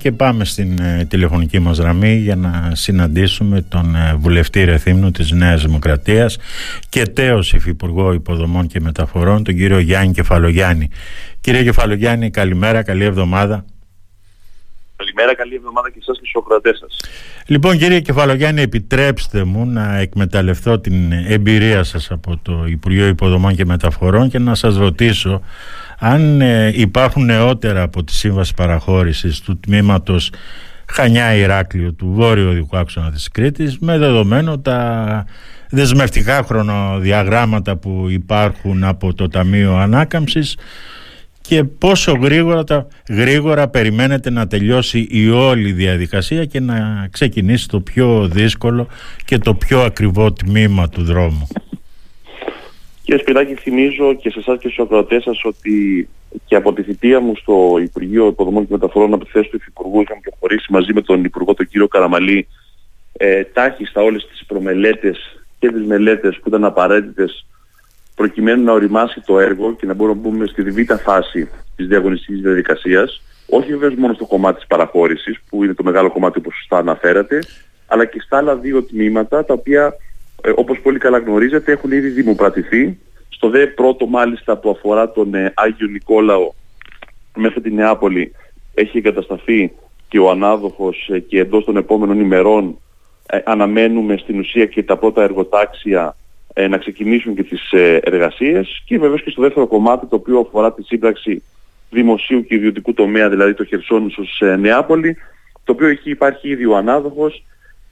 Και πάμε στην ε, τηλεφωνική μας γραμμή για να συναντήσουμε τον ε, βουλευτή Ρεθύμνου της Νέας Δημοκρατίας και τέος Υφυπουργό Υποδομών και Μεταφορών, τον κύριο Γιάννη Κεφαλογιάννη. Κύριε Κεφαλογιάννη, καλημέρα, καλή εβδομάδα. Καλημέρα, καλή εβδομάδα και εσάς και στους οκρατές σας. Λοιπόν κύριε Κεφαλογιάννη, επιτρέψτε μου να εκμεταλλευτώ την εμπειρία σας από το Υπουργείο Υποδομών και Μεταφορών και να σας ρωτήσω αν ε, υπάρχουν νεότερα από τη Σύμβαση Παραχώρησης του τμήματος Χανιά Ηράκλειο του βόρειου οδικού άξονα της Κρήτης με δεδομένο τα δεσμευτικά χρονοδιαγράμματα που υπάρχουν από το Ταμείο Ανάκαμψης και πόσο γρήγορα, τα, γρήγορα περιμένετε να τελειώσει η όλη διαδικασία και να ξεκινήσει το πιο δύσκολο και το πιο ακριβό τμήμα του δρόμου. Κύριε Σπυράκη, θυμίζω και σε εσάς και στους ακροατές σας ότι και από τη θητεία μου στο Υπουργείο Υποδομών και Μεταφορών από τη θέση του Υφυπουργού είχαμε προχωρήσει μαζί με τον Υπουργό τον κύριο Καραμαλή ε, τάχιστα όλες τις προμελέτες και τις μελέτες που ήταν απαραίτητες προκειμένου να οριμάσει το έργο και να μπορούμε να μπούμε στη β' φάση της διαγωνιστικής διαδικασίας. Όχι βέβαια μόνο στο κομμάτι της παραχώρησης, που είναι το μεγάλο κομμάτι όπως σωστά αναφέρατε, αλλά και στα άλλα δύο τμήματα τα οποία ε, όπως πολύ καλά γνωρίζετε έχουν ήδη δημοπρατηθεί. Στο δε πρώτο μάλιστα που αφορά τον ε, Άγιο Νικόλαο μέχρι την Νεάπολη έχει εγκατασταθεί και ο ανάδοχος ε, και εντός των επόμενων ημερών ε, αναμένουμε στην ουσία και τα πρώτα εργοτάξια ε, να ξεκινήσουν και τις εργασίες και βεβαίως και στο δεύτερο κομμάτι το οποίο αφορά τη σύμπραξη δημοσίου και ιδιωτικού τομέα, δηλαδή το Χερσόνησος Νεάπολη, το οποίο έχει υπάρχει ήδη ο ανάδοχος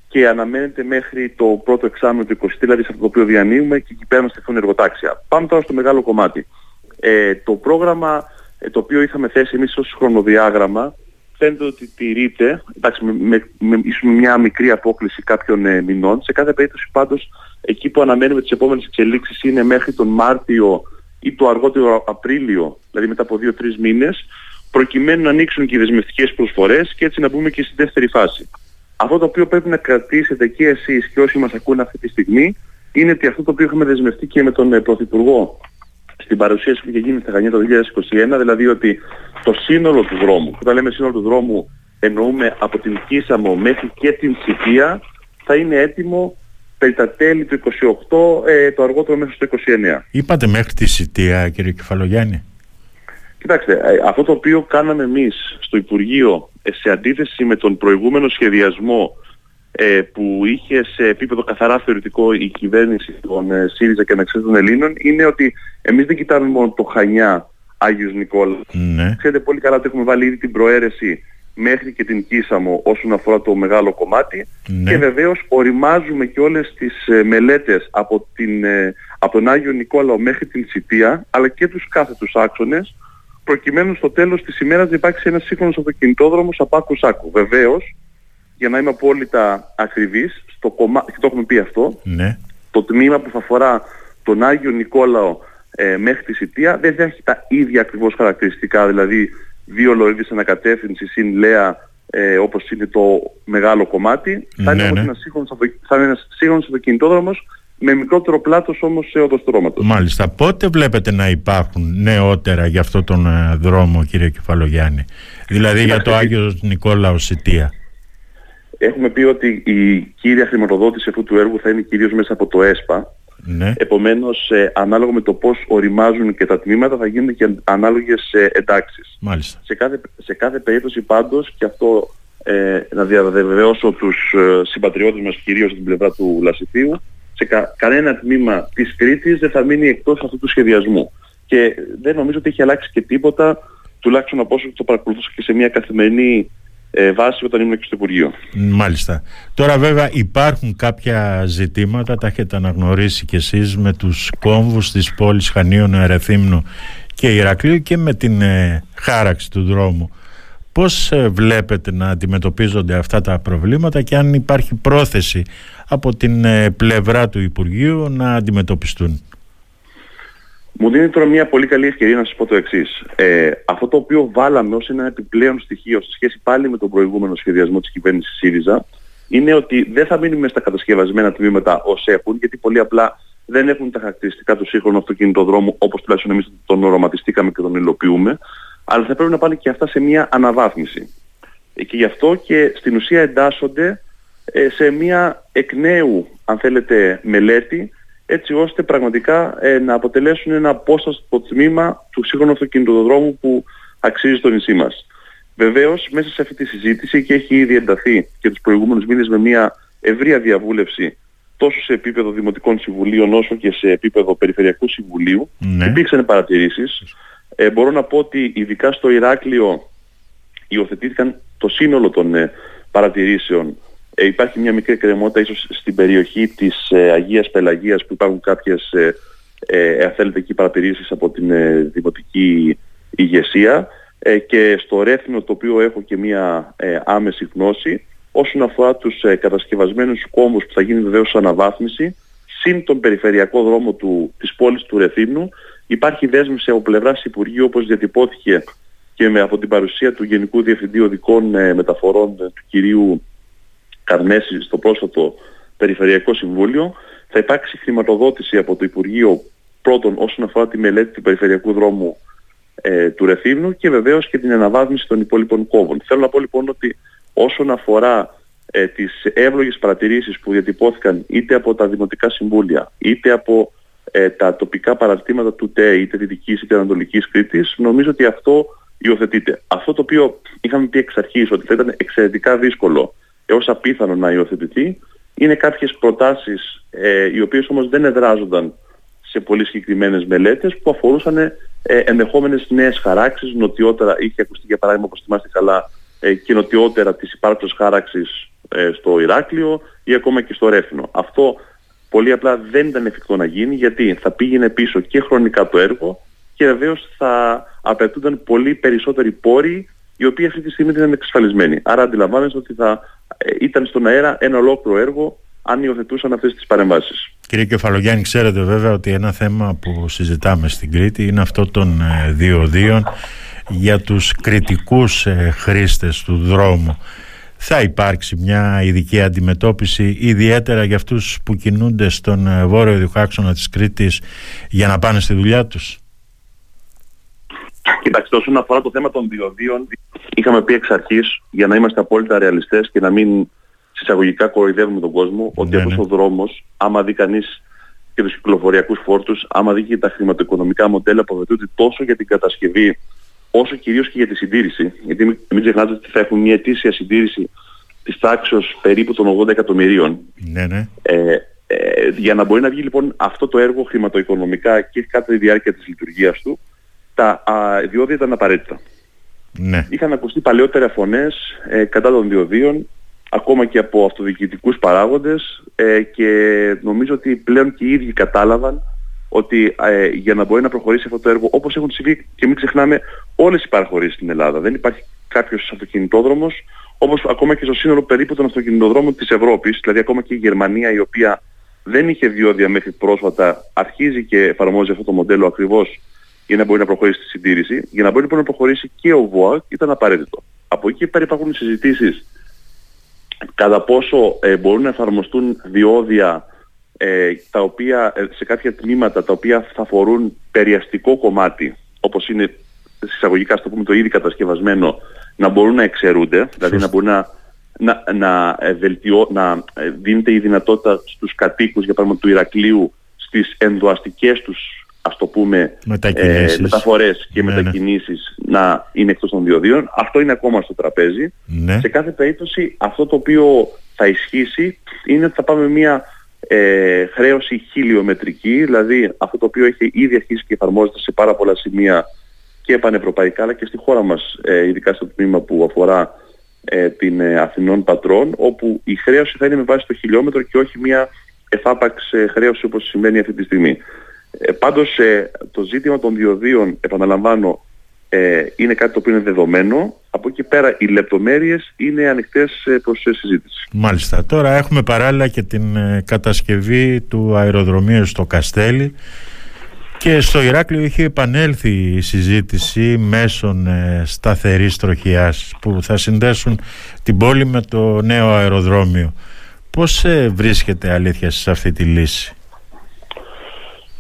και αναμένεται μέχρι το πρώτο εξάμεινο του 20, δηλαδή σε αυτό το οποίο διανύουμε και εκεί πέρα να στεφθούν εργοτάξια. Πάμε τώρα στο μεγάλο κομμάτι. Ε, το πρόγραμμα ε, το οποίο είχαμε θέσει εμείς ως χρονοδιάγραμμα φαίνεται ότι τηρείται, εντάξει, με, με, με, μια μικρή απόκληση κάποιων ε, μηνών. Σε κάθε περίπτωση πάντως εκεί που αναμένουμε τις επόμενες εξελίξεις είναι μέχρι τον Μάρτιο ή το αργότερο Απρίλιο, δηλαδή μετά από 2-3 μήνες, προκειμένου να ανοίξουν και οι δεσμευτικές προσφορές και έτσι να μπούμε και στη δεύτερη φάση. Αυτό το οποίο πρέπει να κρατήσετε και εσείς και όσοι μας ακούνε αυτή τη στιγμή είναι ότι αυτό το οποίο είχαμε δεσμευτεί και με τον ε, Πρωθυπουργό στην παρουσίαση που είχε γίνει στα Χανιά το 2021, δηλαδή ότι το σύνολο του δρόμου, όταν λέμε σύνολο του δρόμου εννοούμε από την Κίσαμο μέχρι και την Σιτία, θα είναι έτοιμο περί τα τέλη του 28, ε, το αργότερο μέσα στο 29. Είπατε μέχρι τη Σιτία κύριε Κεφαλογιάννη. Κοιτάξτε, ε, αυτό το οποίο κάναμε εμείς στο Υπουργείο ε, σε αντίθεση με τον προηγούμενο σχεδιασμό ε, που είχε σε επίπεδο καθαρά θεωρητικό η κυβέρνηση των ε, ΣΥΡΙΖΑ και αναξία των Ελλήνων είναι ότι εμείς δεν κοιτάμε μόνο το Χανιά Άγιος Νικόλας. Ναι. Ξέρετε πολύ καλά ότι έχουμε βάλει ήδη την προαίρεση μέχρι και την Κίσαμο όσον αφορά το μεγάλο κομμάτι ναι. και βεβαίως οριμάζουμε και όλες τις ε, μελέτες από, την, ε, από τον Άγιο Νικόλαο μέχρι την Σιτία αλλά και τους κάθετους άξονες προκειμένου στο τέλος της ημέρας να υπάρξει ένας σύγχρονος αυτοκινητόδρομος από άκου σάκου. Βεβαίως, για να είμαι απόλυτα ακριβής, στο κομμά... και το έχουμε πει αυτό, ναι. το τμήμα που θα αφορά τον Άγιο Νικόλαο ε, μέχρι τη Σιτία δεν θα έχει τα ίδια ακριβώς χαρακτηριστικά, δηλαδή δύο λωρίδες ανακατεύθυνση συν λέα ε, όπως είναι το μεγάλο κομμάτι. Ναι, θα είναι ναι. ένας σύγχρονος, θα είναι ένας σύγχρονος αυτοκινητόδρομος με μικρότερο πλάτος όμως σε οδοστρώματος. Μάλιστα. Πότε βλέπετε να υπάρχουν νεότερα για αυτό τον ε, δρόμο κύριε Κεφαλογιάννη; Δηλαδή για το Άγιος Νικόλαος Σιτία. Έχουμε πει ότι η κύρια χρηματοδότηση αυτού του έργου θα είναι κυρίως μέσα από το ΕΣΠΑ. Ναι. Επομένως, ε, ανάλογα με το πώς οριμάζουν και τα τμήματα θα γίνονται και ανάλογες ε, εντάξεις. Μάλιστα. Σε κάθε, σε κάθε περίπτωση πάντως, και αυτό ε, να διαβεβαιώσω τους ε, συμπατριώτες μας κυρίως στην πλευρά του Λασιθίου, σε κα, κανένα τμήμα της Κρήτης δεν θα μείνει εκτός αυτού του σχεδιασμού. Και δεν νομίζω ότι έχει αλλάξει και τίποτα, τουλάχιστον από όσο το παρακολουθούσα και σε μια καθημερινή ε, βάση όταν ήμουν και στο Υπουργείο. Μάλιστα. Τώρα βέβαια υπάρχουν κάποια ζητήματα, τα έχετε αναγνωρίσει κι εσείς με τους κόμβους της πόλης Χανίων, Ερεθύμνου και Ηρακλείου και με την ε, χάραξη του δρόμου. Πώς ε, βλέπετε να αντιμετωπίζονται αυτά τα προβλήματα και αν υπάρχει πρόθεση από την ε, πλευρά του Υπουργείου να αντιμετωπιστούν. Μου δίνει τώρα μια πολύ καλή ευκαιρία να σας πω το εξής. Ε, αυτό το οποίο βάλαμε ως ένα επιπλέον στοιχείο σε σχέση πάλι με τον προηγούμενο σχεδιασμό της κυβέρνησης ΣΥΡΙΖΑ είναι ότι δεν θα μείνουμε στα κατασκευασμένα τμήματα ως έχουν γιατί πολύ απλά δεν έχουν τα χαρακτηριστικά του σύγχρονου αυτοκινητοδρόμου όπως τουλάχιστον εμείς τον οραματιστήκαμε και τον υλοποιούμε αλλά θα πρέπει να πάνε και αυτά σε μια αναβάθμιση. Και γι' αυτό και στην ουσία εντάσσονται ε, σε μια εκ νέου, αν θέλετε, μελέτη, έτσι ώστε πραγματικά ε, να αποτελέσουν ένα απόσταστο τμήμα του σύγχρονου αυτοκινητοδρόμου που αξίζει στο νησί μας. Βεβαίως, μέσα σε αυτή τη συζήτηση και έχει ήδη ενταθεί και τους προηγούμενους μήνες με μια ευρεία διαβούλευση τόσο σε επίπεδο Δημοτικών Συμβουλίων όσο και σε επίπεδο Περιφερειακού Συμβουλίου ναι. υπήρξαν παρατηρήσεις. Ε, μπορώ να πω ότι ειδικά στο Ηράκλειο υιοθετήθηκαν το σύνολο των ε, παρατηρήσεων. Ε, υπάρχει μια μικρή κρεμότητα ίσως στην περιοχή της ε, Αγίας Πελαγίας που υπάρχουν κάποιες ε, ε, θέλετε εκεί παρατηρήσεις από την δημοτική ηγεσία και στο Ρέθινο το οποίο έχω και μια άμεση γνώση όσον αφορά τους ε, κατασκευασμένους κόμβους που θα γίνει βεβαίως αναβάθμιση, συν τον περιφερειακό δρόμο του, της πόλης του Ρεθύμνου, υπάρχει δέσμευση από πλευράς Υπουργείου όπως διατυπώθηκε και με, από την παρουσία του Γενικού Διευθυντή Οδικών ε, Μεταφορών ε, του κυρίου Καρνέση στο πρόσφατο Περιφερειακό Συμβούλιο. Θα υπάρξει χρηματοδότηση από το Υπουργείο πρώτον όσον αφορά τη μελέτη του περιφερειακού δρόμου ε, του Ρεθύμνου και βεβαίως και την αναβάθμιση των υπόλοιπων κόμβων. Θέλω να πω λοιπόν ότι όσον αφορά ε, τις εύλογες παρατηρήσεις που διατυπώθηκαν είτε από τα Δημοτικά Συμβούλια είτε από ε, τα τοπικά παραρτήματα του ΤΕ είτε Δυτικής είτε Ανατολικής Κρήτης νομίζω ότι αυτό υιοθετείται. Αυτό το οποίο είχαμε πει εξ αρχής ότι θα ήταν εξαιρετικά δύσκολο έως απίθανο να υιοθετηθεί είναι κάποιες προτάσεις ε, οι οποίες όμως δεν εδράζονταν σε πολύ συγκεκριμένες μελέτες που αφορούσαν ε, ενδεχόμενες νέες χαράξεις, νοτιότερα είχε ακουστεί για παράδειγμα όπως θυμάστε καλά ε, και νοτιότερα της υπάρξης χάραξης ε, στο Ηράκλειο ή ακόμα και στο Ρέφινο. Αυτό πολύ απλά δεν ήταν εφικτό να γίνει γιατί θα πήγαινε πίσω και χρονικά το έργο και βεβαίως θα απαιτούνταν πολύ περισσότεροι πόροι οι οποίοι αυτή τη στιγμή δεν είναι εξασφαλισμένοι. Άρα αντιλαμβάνεστε ότι θα ε, ήταν στον αέρα ένα ολόκληρο έργο αν υιοθετούσαν αυτές τις παρεμβάσεις. Κύριε Κεφαλογιάννη, ξέρετε βέβαια ότι ένα θέμα που συζητάμε στην Κρήτη είναι αυτό των διοδίων για τους κριτικούς ε, χρήστες του δρόμου θα υπάρξει μια ειδική αντιμετώπιση ιδιαίτερα για αυτούς που κινούνται στον ε, βόρειο διχάξονα της Κρήτης για να πάνε στη δουλειά τους. Κοιτάξτε, όσον αφορά το θέμα των διοδίων, είχαμε πει εξ αρχής για να είμαστε απόλυτα ρεαλιστές και να μην συσσαγωγικά κοροϊδεύουμε τον κόσμο ότι ναι, αυτός ναι. ο δρόμος, άμα δει κανείς και τους κυκλοφοριακούς φόρτους, άμα δει και τα χρηματοοικονομικά μοντέλα που τόσο για την κατασκευή όσο κυρίως και για τη συντήρηση. Γιατί μην ξεχνάτε ότι θα έχουμε μια ετήσια συντήρηση της τάξης περίπου των 80 εκατομμυρίων. Ναι, ναι. Ε, ε, για να μπορεί να βγει λοιπόν αυτό το έργο χρηματοοικονομικά και κατά τη διάρκεια της λειτουργίας του, τα α, διόδια ήταν απαραίτητα. Ναι. Είχαν ακουστεί παλαιότερα φωνές ε, κατά των διοδίων, ακόμα και από αυτοδιοικητικούς παράγοντες ε, και νομίζω ότι πλέον και οι ίδιοι κατάλαβαν ότι ε, για να μπορεί να προχωρήσει αυτό το έργο όπως έχουν συμβεί και μην ξεχνάμε όλες οι παραχωρήσεις στην Ελλάδα. Δεν υπάρχει κάποιος αυτοκινητόδρομος όπως ακόμα και στο σύνολο περίπου των αυτοκινητοδρόμων της Ευρώπης, δηλαδή ακόμα και η Γερμανία η οποία δεν είχε διόδια μέχρι πρόσφατα, αρχίζει και εφαρμόζει αυτό το μοντέλο ακριβώς για να μπορεί να προχωρήσει στη συντήρηση. Για να μπορεί λοιπόν να προχωρήσει και ο ΒΟΑΚ ήταν απαραίτητο. Από εκεί πέρα υπάρχουν συζητήσεις κατά πόσο ε, μπορούν να εφαρμοστούν διόδια ε, τα οποία, ε, σε κάποια τμήματα τα οποία θα αφορούν περιαστικό κομμάτι, όπως είναι συσσαγωγικά στο πούμε το ήδη κατασκευασμένο, να μπορούν να εξαιρούνται, δηλαδή να μπορούν να, να, να, ε, βελτιώ, να δίνεται η δυνατότητα στους κατοίκους, για παράδειγμα του Ηρακλείου, στις ενδοαστικές τους ας το πούμε μεταφορές και ναι, ναι. μετακινήσεις να είναι εκτός των διοδίων. Αυτό είναι ακόμα στο τραπέζι. Ναι. Σε κάθε περίπτωση αυτό το οποίο θα ισχύσει είναι ότι θα πάμε μια ε, χρέωση χιλιομετρική, δηλαδή αυτό το οποίο έχει ήδη αρχίσει και εφαρμόζεται σε πάρα πολλά σημεία και πανευρωπαϊκά αλλά και στη χώρα μας, ε, ειδικά στο τμήμα που αφορά ε, την ε, Αθηνών Πατρών, όπου η χρέωση θα είναι με βάση το χιλιόμετρο και όχι μια εφάπαξ ε, χρέωση όπως σημαίνει αυτή τη στιγμή. Ε, πάντως το ζήτημα των διοδίων, επαναλαμβάνω, ε, είναι κάτι το οποίο είναι δεδομένο. Από εκεί πέρα οι λεπτομέρειες είναι ανοιχτές ε, προς συζήτηση. Μάλιστα. Τώρα έχουμε παράλληλα και την ε, κατασκευή του αεροδρομίου στο Καστέλι και στο Ηράκλειο είχε επανέλθει η συζήτηση μέσων ε, σταθερής τροχιάς που θα συνδέσουν την πόλη με το νέο αεροδρόμιο. Πώς βρίσκεται αλήθεια σε αυτή τη λύση;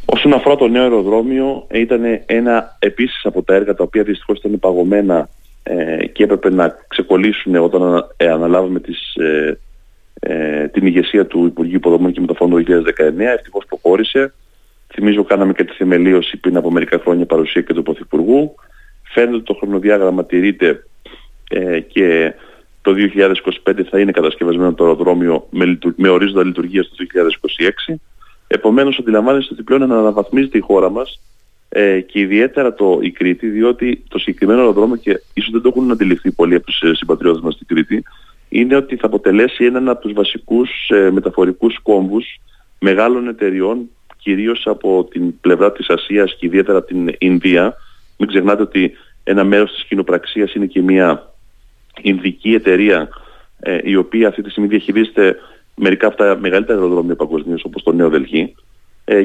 Όσον αφορά το νέο αεροδρόμιο, ήταν ένα επίσης από τα έργα τα οποία δυστυχώς ήταν παγωμένα ε, και έπρεπε να ξεκολλήσουν όταν ε, αναλάβουμε τις, ε, ε, την ηγεσία του Υπουργείου Υποδομών και Μεταφορών το 2019. Ευτυχώς προχώρησε. Θυμίζω κάναμε και τη θεμελίωση πριν από μερικά χρόνια παρουσία και του Πρωθυπουργού. Φαίνεται ότι το χρονοδιάγραμμα τηρείται ε, και το 2025 θα είναι κατασκευασμένο το αεροδρόμιο με, με ορίζοντα λειτουργίας το 2026. Επομένως αντιλαμβάνεστε ότι πλέον αναβαθμίζεται η χώρα μας ε, και ιδιαίτερα το, η Κρήτη διότι το συγκεκριμένο αεροδρόμιο και ίσως δεν το έχουν αντιληφθεί πολλοί από τους ε, συμπατριώτες μας στην Κρήτη είναι ότι θα αποτελέσει έναν από τους βασικούς ε, μεταφορικούς κόμβους μεγάλων εταιριών κυρίως από την πλευρά της Ασίας και ιδιαίτερα την Ινδία. Μην ξεχνάτε ότι ένα μέρος της κοινοπραξίας είναι και μια Ινδική εταιρεία ε, η οποία αυτή τη στιγμή διαχειρίζεται μερικά από τα μεγαλύτερα αεροδρόμια παγκοσμίως όπως το Νέο Δελχή ε,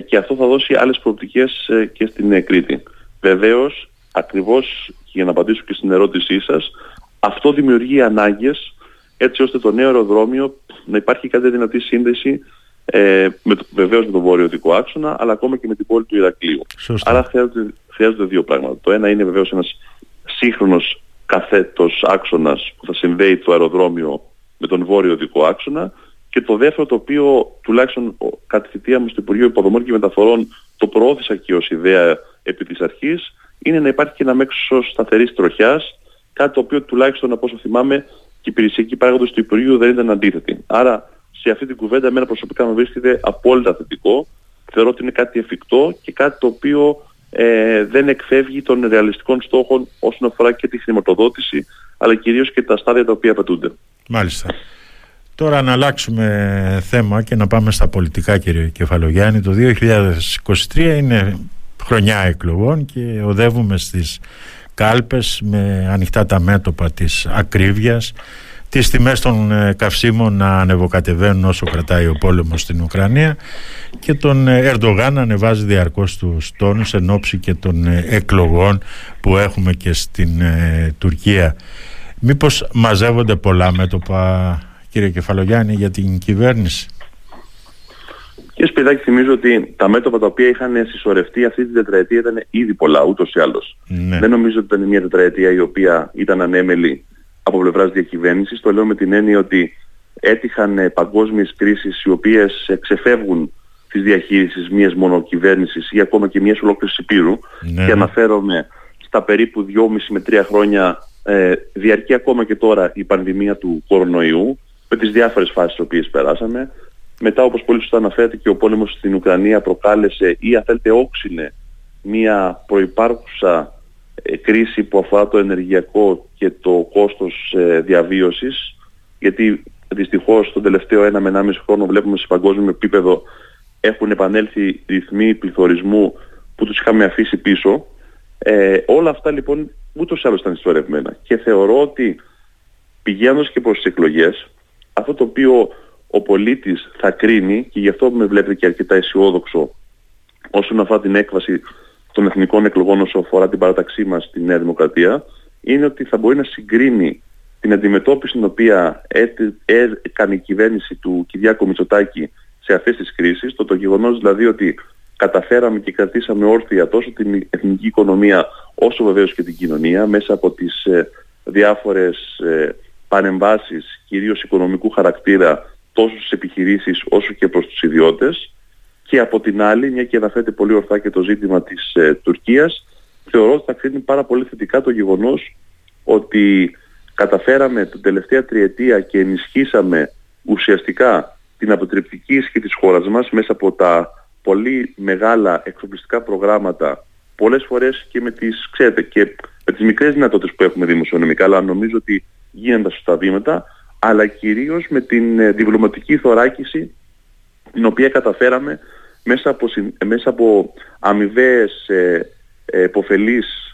και αυτό θα δώσει άλλες προοπτικές ε, και στην ε, Κρήτη. Βεβαίως, ακριβώς για να απαντήσω και στην ερώτησή σας, αυτό δημιουργεί ανάγκες έτσι ώστε το νέο αεροδρόμιο να υπάρχει κάτι δυνατή σύνδεση ε, με το, βεβαίως με τον βόρειο δικό άξονα αλλά ακόμα και με την πόλη του Ηρακλείου. Άρα χρειάζονται, χρειάζονται δύο πράγματα. Το ένα είναι βεβαίως ένας σύγχρονος καθέτος άξονας που θα συνδέει το αεροδρόμιο με τον βόρειο δικό άξονα και το δεύτερο το οποίο τουλάχιστον κατά τη θητεία μου στο Υπουργείο Υποδομών και Μεταφορών το προώθησα και ως ιδέα επί της αρχής είναι να υπάρχει και ένα μέσο σταθερής τροχιάς κάτι το οποίο τουλάχιστον από όσο θυμάμαι και οι υπηρεσιακοί παράγοντες του Υπουργείου δεν ήταν αντίθετοι. Άρα σε αυτή την κουβέντα εμένα προσωπικά μου βρίσκεται απόλυτα θετικό. Θεωρώ ότι είναι κάτι εφικτό και κάτι το οποίο ε, δεν εκφεύγει των ρεαλιστικών στόχων όσον αφορά και τη χρηματοδότηση αλλά κυρίως και τα στάδια τα οποία απαιτούνται. Μάλιστα. Τώρα να αλλάξουμε θέμα και να πάμε στα πολιτικά κύριε Κεφαλογιάννη. Το 2023 είναι χρονιά εκλογών και οδεύουμε στις κάλπες με ανοιχτά τα μέτωπα της ακρίβειας τις τιμές των ε, καυσίμων να ανεβοκατεβαίνουν όσο κρατάει ο πόλεμος στην Ουκρανία και τον ε, Ερντογάν να ανεβάζει διαρκώς τους τόνους εν ώψη και των ε, εκλογών που έχουμε και στην Τουρκία. Μήπως μαζεύονται πολλά μέτωπα κύριε Κεφαλογιάννη για την κυβέρνηση. Κύριε Σπιδάκη, θυμίζω ότι τα μέτωπα τα οποία είχαν συσσωρευτεί αυτή την τετραετία ήταν ήδη πολλά, ούτως ή άλλως. Ναι. Δεν νομίζω ότι ήταν μια τετραετία η οποία ήταν ανέμελη από πλευράς διακυβέρνησης. Το λέω με την έννοια ότι έτυχαν ε, παγκόσμιες κρίσεις οι οποίες ε, ξεφεύγουν της διαχείρισης μιας μονοκυβέρνησης ή ακόμα και μιας ολόκληρης υπήρου ναι. και αναφέρομαι στα περίπου 2,5 με 3 χρόνια ε, διαρκεί ακόμα και τώρα η πανδημία του κορονοϊού με τις διάφορες φάσεις τις οποίες περάσαμε. Μετά όπως πολύ σωστά αναφέρεται και ο πόλεμος στην Ουκρανία προκάλεσε ή αν θέλετε όξινε μια προϋπάρχουσα ε, κρίση που αφορά το ενεργειακό και το κόστος ε, διαβίωσης γιατί δυστυχώς τον τελευταίο ένα με ενάμιση χρόνο βλέπουμε σε παγκόσμιο επίπεδο έχουν επανέλθει ρυθμοί πληθωρισμού που τους είχαμε αφήσει πίσω. Ε, όλα αυτά λοιπόν ούτως ή άλλως ήταν ιστορευμένα και θεωρώ ότι πηγαίνοντας και προς τις εκλογές αυτό το οποίο ο πολίτης θα κρίνει και γι' αυτό με βλέπετε και αρκετά αισιόδοξο όσον αφορά την έκβαση των εθνικών εκλογών όσο αφορά την παράταξή μας στη Νέα Δημοκρατία είναι ότι θα μπορεί να συγκρίνει την αντιμετώπιση την οποία έκανε η κυβέρνηση του Κυριάκου Μητσοτάκη σε αυτές τις κρίσεις, το, το γεγονός δηλαδή ότι καταφέραμε και κρατήσαμε όρθια τόσο την εθνική οικονομία όσο βεβαίως και την κοινωνία μέσα από τις ε, διάφορες ε, παρεμβάσεις κυρίως οικονομικού χαρακτήρα τόσο στις επιχειρήσεις όσο και προς τους ιδιώτες. Και από την άλλη, μια και αναφέρεται πολύ ορθά και το ζήτημα της ε, Τουρκίας, θεωρώ ότι θα κρίνει πάρα πολύ θετικά το γεγονός ότι καταφέραμε την τελευταία τριετία και ενισχύσαμε ουσιαστικά την αποτρεπτική ισχύ της χώρας μας μέσα από τα πολύ μεγάλα εξοπλιστικά προγράμματα πολλές φορές και με τις, ξέρετε, και με τις μικρές δυνατότητες που έχουμε δημοσιονομικά, αλλά νομίζω ότι γίνονται σωστά βήματα, αλλά κυρίως με την ε, διπλωματική θωράκιση την οποία καταφέραμε μέσα από, μέσα από αμοιβαίες ε, ε,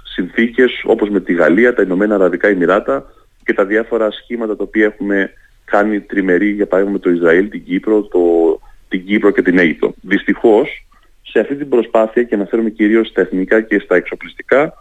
συνθήκες όπως με τη Γαλλία, τα Ηνωμένα Αραβικά Εμμυράτα και τα διάφορα σχήματα τα οποία έχουμε κάνει τριμερή για παράδειγμα με το Ισραήλ, την Κύπρο, το, την Κύπρο και την Αίγυπτο. Δυστυχώς σε αυτή την προσπάθεια και αναφέρομαι κυρίως στα εθνικά και στα εξοπλιστικά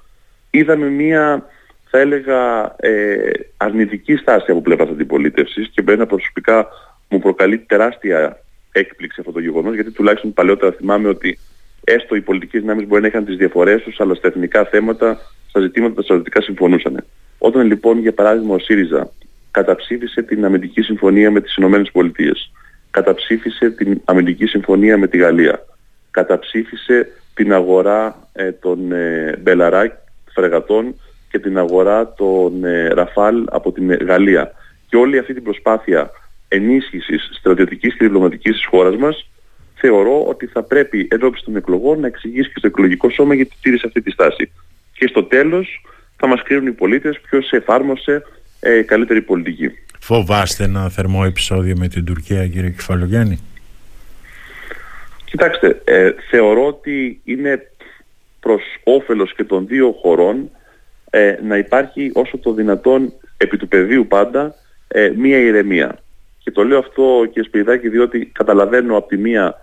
είδαμε μία θα έλεγα ε, αρνητική στάση από πλευράς αντιπολίτευσης και μπαίνα προσωπικά μου προκαλεί τεράστια έκπληξη αυτό το γεγονός γιατί τουλάχιστον παλαιότερα θυμάμαι ότι έστω οι πολιτικές δυνάμεις μπορεί να είχαν τις διαφορές τους αλλά στα εθνικά θέματα, στα ζητήματα τα στρατιωτικά συμφωνούσαν. Όταν λοιπόν για παράδειγμα ο ΣΥΡΙΖΑ καταψήφισε την αμυντική συμφωνία με τις Ηνωμένες Πολιτείες, καταψήφισε την αμυντική συμφωνία με τη Γαλλία, καταψήφισε την αγορά ε, των ε, Μπελαρά φρεγατών και την αγορά των ε, Ραφάλ από την Γαλλία. Και όλη αυτή την προσπάθεια ενίσχυσης στρατιωτικής και διπλωματικής της χώρας μας θεωρώ ότι θα πρέπει ενώπιση των εκλογών να εξηγήσει και στο εκλογικό σώμα γιατί τήρησε αυτή τη στάση. Και στο τέλος θα μας κρίνουν οι πολίτες ποιος εφάρμοσε ε, καλύτερη πολιτική. Φοβάστε ένα θερμό επεισόδιο με την Τουρκία κύριε Κεφαλογιάννη; Κοιτάξτε, ε, θεωρώ ότι είναι προς όφελος και των δύο χωρών ε, να υπάρχει όσο το δυνατόν επί του πεδίου πάντα ε, μία ηρεμία. Και το λέω αυτό και Σπυριδάκη διότι καταλαβαίνω από τη μία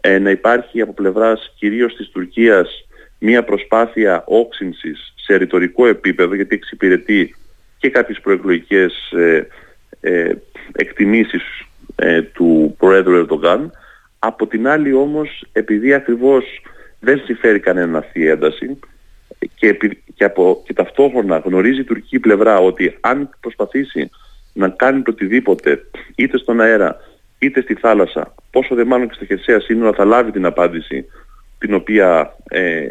ε, να υπάρχει από πλευράς κυρίως της Τουρκίας μία προσπάθεια όξυνσης σε ρητορικό επίπεδο γιατί εξυπηρετεί και κάποιες προεκλογικές ε, ε, εκτιμήσεις ε, του Πρόεδρου Ερντογκάν. Από την άλλη όμως επειδή ακριβώς δεν συμφέρει κανένα αυτή η ένταση και, και, από, και ταυτόχρονα γνωρίζει η τουρκική πλευρά ότι αν προσπαθήσει να κάνει το οτιδήποτε είτε στον αέρα είτε στη θάλασσα πόσο δε μάλλον και στα χερσαία σύνορα θα λάβει την απάντηση την οποία ε,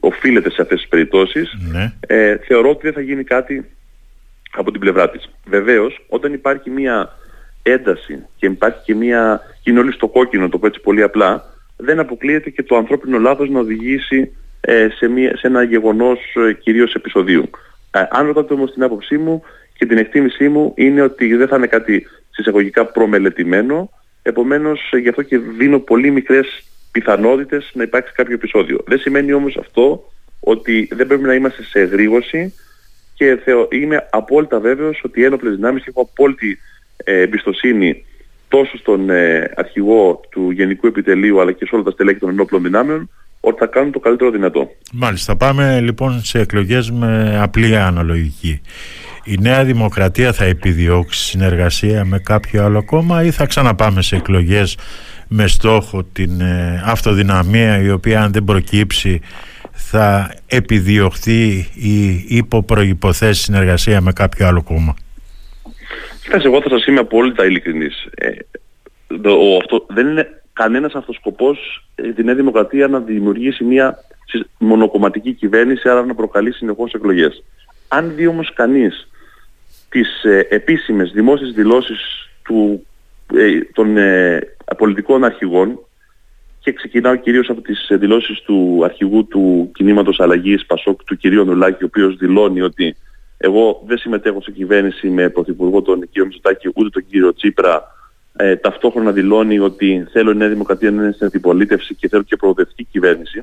οφείλεται σε αυτές τις περιπτώσεις ναι. ε, θεωρώ ότι δεν θα γίνει κάτι από την πλευρά της. Βεβαίως όταν υπάρχει μια ένταση και υπάρχει και μια κοινόλη στο κόκκινο το πω έτσι πολύ απλά δεν αποκλείεται και το ανθρώπινο λάθος να οδηγήσει ε, σε, μια, σε ένα γεγονός ε, κυρίως επεισοδίου. Ε, αν ρωτάτε όμως την άποψή μου και την εκτίμησή μου είναι ότι δεν θα είναι κάτι συσσαγωγικά προμελετημένο, επομένως ε, γι' αυτό και δίνω πολύ μικρές πιθανότητες να υπάρξει κάποιο επεισόδιο. Δεν σημαίνει όμως αυτό ότι δεν πρέπει να είμαστε σε εγρήγορση και θεω, είμαι απόλυτα βέβαιος ότι οι ένοπλες δυνάμεις και έχω απόλυτη ε, εμπιστοσύνη τόσο στον ε, αρχηγό του Γενικού Επιτελείου αλλά και σε όλα τα στελέχη των ενόπλων δυνάμεων ότι θα κάνουν το καλύτερο δυνατό. Μάλιστα. Πάμε λοιπόν σε εκλογές με απλή αναλογική. Η Νέα Δημοκρατία θα επιδιώξει συνεργασία με κάποιο άλλο κόμμα ή θα ξαναπάμε σε εκλογές με στόχο την ε, αυτοδυναμία η οποία αν δεν προκύψει θα επιδιωχθεί η υπό προϋποθέση συνεργασία με κάποιο άλλο κόμμα; Κοιτάξτε, εγώ θα σας είμαι απόλυτα ειλικρινής. Ε, το, αυτό, δεν είναι κανένας αυτοσκοπός ε, τη Νέα Δημοκρατία να δημιουργήσει μια μονοκομματική κυβέρνηση, άρα να προκαλεί συνεχώς εκλογές. Αν δει όμως κανείς τις ε, επίσημες δημόσιες δηλώσεις του, ε, των ε, πολιτικών αρχηγών και ξεκινάω κυρίως από τις δηλώσεις του αρχηγού του κινήματος αλλαγής Πασόκ, του κυρίου Νουλάκη, ο οποίος δηλώνει ότι εγώ δεν συμμετέχω σε κυβέρνηση με πρωθυπουργό τον κύριο Μητσοτάκη ούτε τον κύριο Τσίπρα. Ε, ταυτόχρονα δηλώνει ότι θέλω η Νέα Δημοκρατία να είναι στην αντιπολίτευση και θέλω και προοδευτική κυβέρνηση.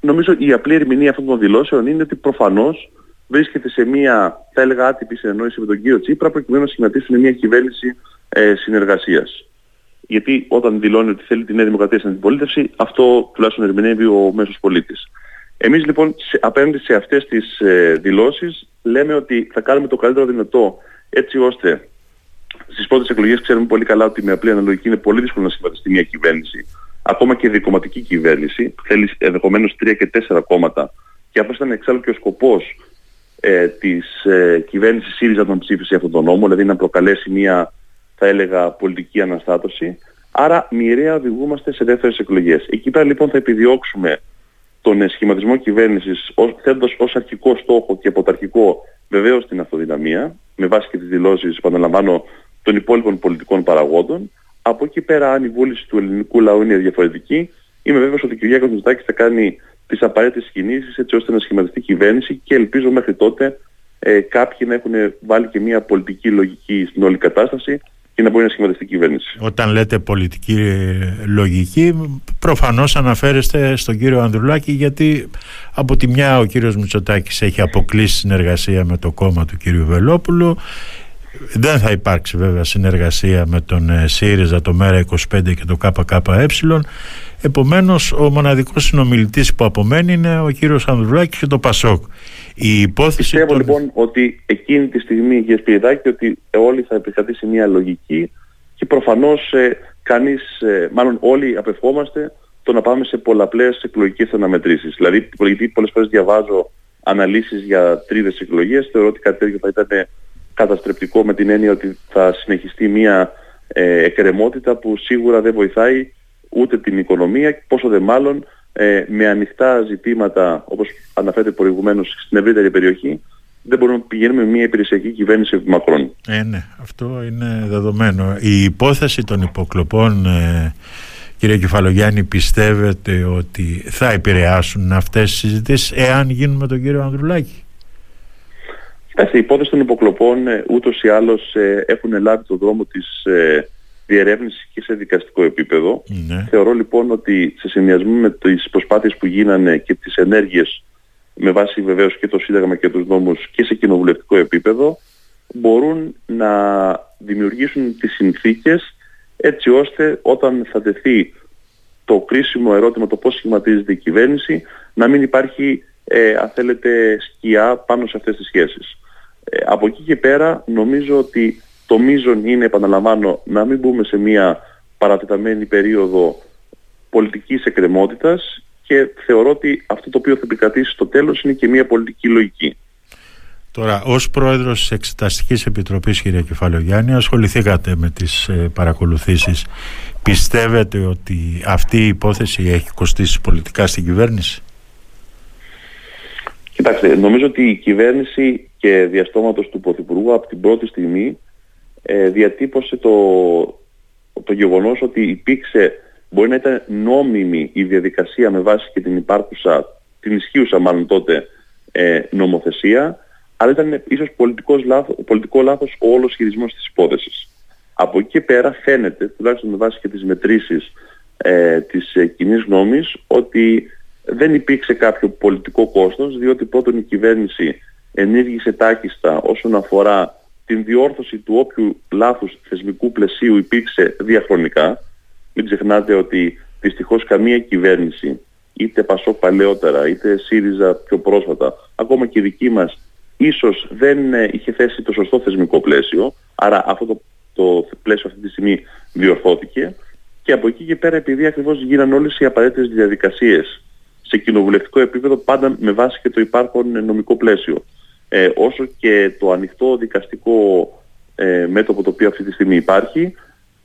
Νομίζω η απλή ερμηνεία αυτών των δηλώσεων είναι ότι προφανώς βρίσκεται σε μια, θα έλεγα, άτυπη συνεννόηση με τον κύριο Τσίπρα προκειμένου να σχηματίσουν μια κυβέρνηση ε, συνεργασίας. Γιατί όταν δηλώνει ότι θέλει τη Νέα Δημοκρατία στην αντιπολίτευση, αυτό τουλάχιστον ερμηνεύει ο μέσος πολίτης. Εμείς λοιπόν σε, απέναντι σε αυτές τις ε, δηλώσεις λέμε ότι θα κάνουμε το καλύτερο δυνατό έτσι ώστε στις πρώτες εκλογές ξέρουμε πολύ καλά ότι με απλή αναλογική είναι πολύ δύσκολο να σχηματιστεί μια κυβέρνηση. Ακόμα και δικοματική κυβέρνηση, θέλει ενδεχομένως τρία και τέσσερα κόμματα και αυτός ήταν εξάλλου και ο σκοπός ε, της ε, κυβέρνησης ΣΥΡΙΖΑ να ψήφισε αυτόν τον νόμο, δηλαδή να προκαλέσει μια θα έλεγα πολιτική αναστάτωση. Άρα μοιραία οδηγούμαστε σε δεύτερες εκλογές. Εκεί πέρα λοιπόν θα επιδιώξουμε τον σχηματισμό κυβέρνησης ως, θέτοντας ως αρχικό στόχο και αποταρχικό βεβαίως την αυτοδυναμία, με βάση και τις δηλώσεις, επαναλαμβάνω, των υπόλοιπων πολιτικών παραγόντων. Από εκεί πέρα, αν η βούληση του ελληνικού λαού είναι διαφορετική, είμαι βέβαιος ότι ο Κυριάκος Μητσοτάκης θα κάνει τις απαραίτητες κινήσεις έτσι ώστε να σχηματιστεί κυβέρνηση και ελπίζω μέχρι τότε ε, κάποιοι να έχουν βάλει και μια πολιτική λογική στην όλη κατάσταση και να μπορεί να σχηματιστεί κυβέρνηση. Όταν λέτε πολιτική ε, λογική, προφανώς αναφέρεστε στον κύριο Ανδρουλάκη γιατί από τη μια ο κύριος Μητσοτάκης έχει αποκλείσει συνεργασία με το κόμμα του κύριου Βελόπουλου δεν θα υπάρξει βέβαια συνεργασία με τον ε, ΣΥΡΙΖΑ, το ΜΕΡΑ25 και το ΚΚΕ Επομένως ο μοναδικός συνομιλητής που απομένει είναι ο κύριος Ανδρουλάκης και το ΠΑΣΟΚ. Η υπόθεση Πιστεύω των... λοιπόν ότι εκείνη τη στιγμή κύριε Σπυριδάκη ότι όλοι θα επικρατήσει μια λογική και προφανώς ε, κανείς, ε, μάλλον όλοι απευχόμαστε το να πάμε σε πολλαπλές εκλογικές αναμετρήσεις. Δηλαδή γιατί πολλές φορές διαβάζω αναλύσεις για τρίτες εκλογές. Θεωρώ ότι κάτι τέτοιο θα ήταν καταστρεπτικό με την έννοια ότι θα συνεχιστεί μια ε, εκκρεμότητα που σίγουρα δεν βοηθάει ούτε την οικονομία, πόσο δε μάλλον ε, με ανοιχτά ζητήματα, όπως αναφέρεται προηγουμένως στην ευρύτερη περιοχή, δεν μπορούμε να πηγαίνουμε με μια υπηρεσιακή κυβέρνηση επί μακρόν. Ε, ναι, αυτό είναι δεδομένο. Η υπόθεση των υποκλοπών, ε, κύριε Κεφαλογιάννη, πιστεύετε ότι θα επηρεάσουν αυτές τις συζητήσεις εάν γίνουν με τον κύριο Ανδρουλάκη; Κοιτάξτε, η υπόθεση των υποκλοπών ε, ούτως ή άλλως ε, έχουν λάβει το δρόμο της ε, διερεύνησης και σε δικαστικό επίπεδο. Ναι. Θεωρώ λοιπόν ότι σε συνδυασμό με τις προσπάθειες που γίνανε και τις ενέργειες με βάση βεβαίως και το Σύνταγμα και τους νόμους και σε κοινοβουλευτικό επίπεδο μπορούν να δημιουργήσουν τις συνθήκες έτσι ώστε όταν θα τεθεί το κρίσιμο ερώτημα το πώς σχηματίζεται η κυβέρνηση να μην υπάρχει ε, αν θέλετε σκιά πάνω σε αυτές τις σχέσεις. Ε, από εκεί και πέρα νομίζω ότι το μείζον είναι, επαναλαμβάνω, να μην μπούμε σε μια παρατεταμένη περίοδο πολιτικής εκκρεμότητας και θεωρώ ότι αυτό το οποίο θα επικρατήσει στο τέλος είναι και μια πολιτική λογική. Τώρα, ως πρόεδρος της Εξεταστικής Επιτροπής, κύριε Κεφαλογιάννη, ασχοληθήκατε με τις ε, παρακολουθήσεις. Πιστεύετε ότι αυτή η υπόθεση έχει κοστίσει πολιτικά στην κυβέρνηση; Κοιτάξτε, νομίζω ότι η κυβέρνηση και διαστόματος του Πρωθυπουργού από την πρώτη στιγμή ε, διατύπωσε το, το γεγονός ότι υπήρξε, μπορεί να ήταν νόμιμη η διαδικασία με βάση και την υπάρχουσα, την ισχύουσα μάλλον τότε ε, νομοθεσία, αλλά ήταν ίσως πολιτικός λάθος, πολιτικό λάθος ο όλος χειρισμός της υπόθεσης. Από εκεί και πέρα φαίνεται, τουλάχιστον με βάση και τις μετρήσεις ε, της ε, κοινής γνώμης, ότι δεν υπήρξε κάποιο πολιτικό κόστος, διότι πρώτον η κυβέρνηση ενήργησε τάκιστα όσον αφορά την διόρθωση του όποιου λάθους θεσμικού πλαισίου υπήρξε διαχρονικά. Μην ξεχνάτε ότι δυστυχώς καμία κυβέρνηση, είτε Πασό παλαιότερα, είτε ΣΥΡΙΖΑ πιο πρόσφατα, ακόμα και η δική μας, ίσως δεν ε, είχε θέσει το σωστό θεσμικό πλαίσιο, άρα αυτό το, το πλαίσιο αυτή τη στιγμή διορθώθηκε και από εκεί και πέρα επειδή ακριβώς γίναν όλες οι απαραίτητες διαδικασίες σε κοινοβουλευτικό επίπεδο πάντα με βάση και το υπάρχον νομικό πλαίσιο. Ε, όσο και το ανοιχτό δικαστικό ε, μέτωπο το οποίο αυτή τη στιγμή υπάρχει,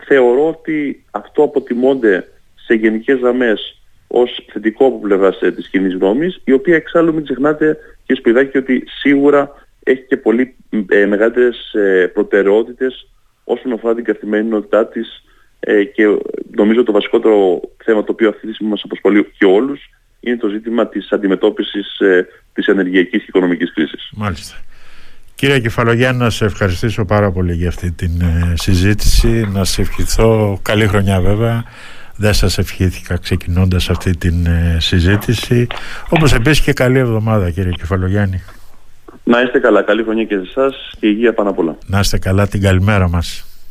θεωρώ ότι αυτό αποτιμώνται σε γενικές γραμμές ως θετικό από πλευράς ε, της κοινής γνώμης, η οποία εξάλλου μην ξεχνάτε και σπουδάκι ότι σίγουρα έχει και πολύ ε, μεγαλύτερες ε, προτεραιότητες όσον αφορά την καθημερινότητά της ε, και νομίζω το βασικότερο θέμα το οποίο αυτή τη στιγμή μας απασχολεί και όλους είναι το ζήτημα της αντιμετώπισης ε, της ενεργειακής και οικονομικής κρίσης. Μάλιστα. Κύριε Κεφαλογιάννη, να σε ευχαριστήσω πάρα πολύ για αυτή την ε, συζήτηση. Να σε ευχηθώ καλή χρονιά βέβαια. Δεν σας ευχήθηκα ξεκινώντας αυτή την ε, συζήτηση. Όπως επίσης και καλή εβδομάδα κύριε Κεφαλογιάννη. Να είστε καλά. Καλή χρονιά και σε εσάς και υγεία πάνω απ' όλα. Να είστε καλά την καλημέρα μας.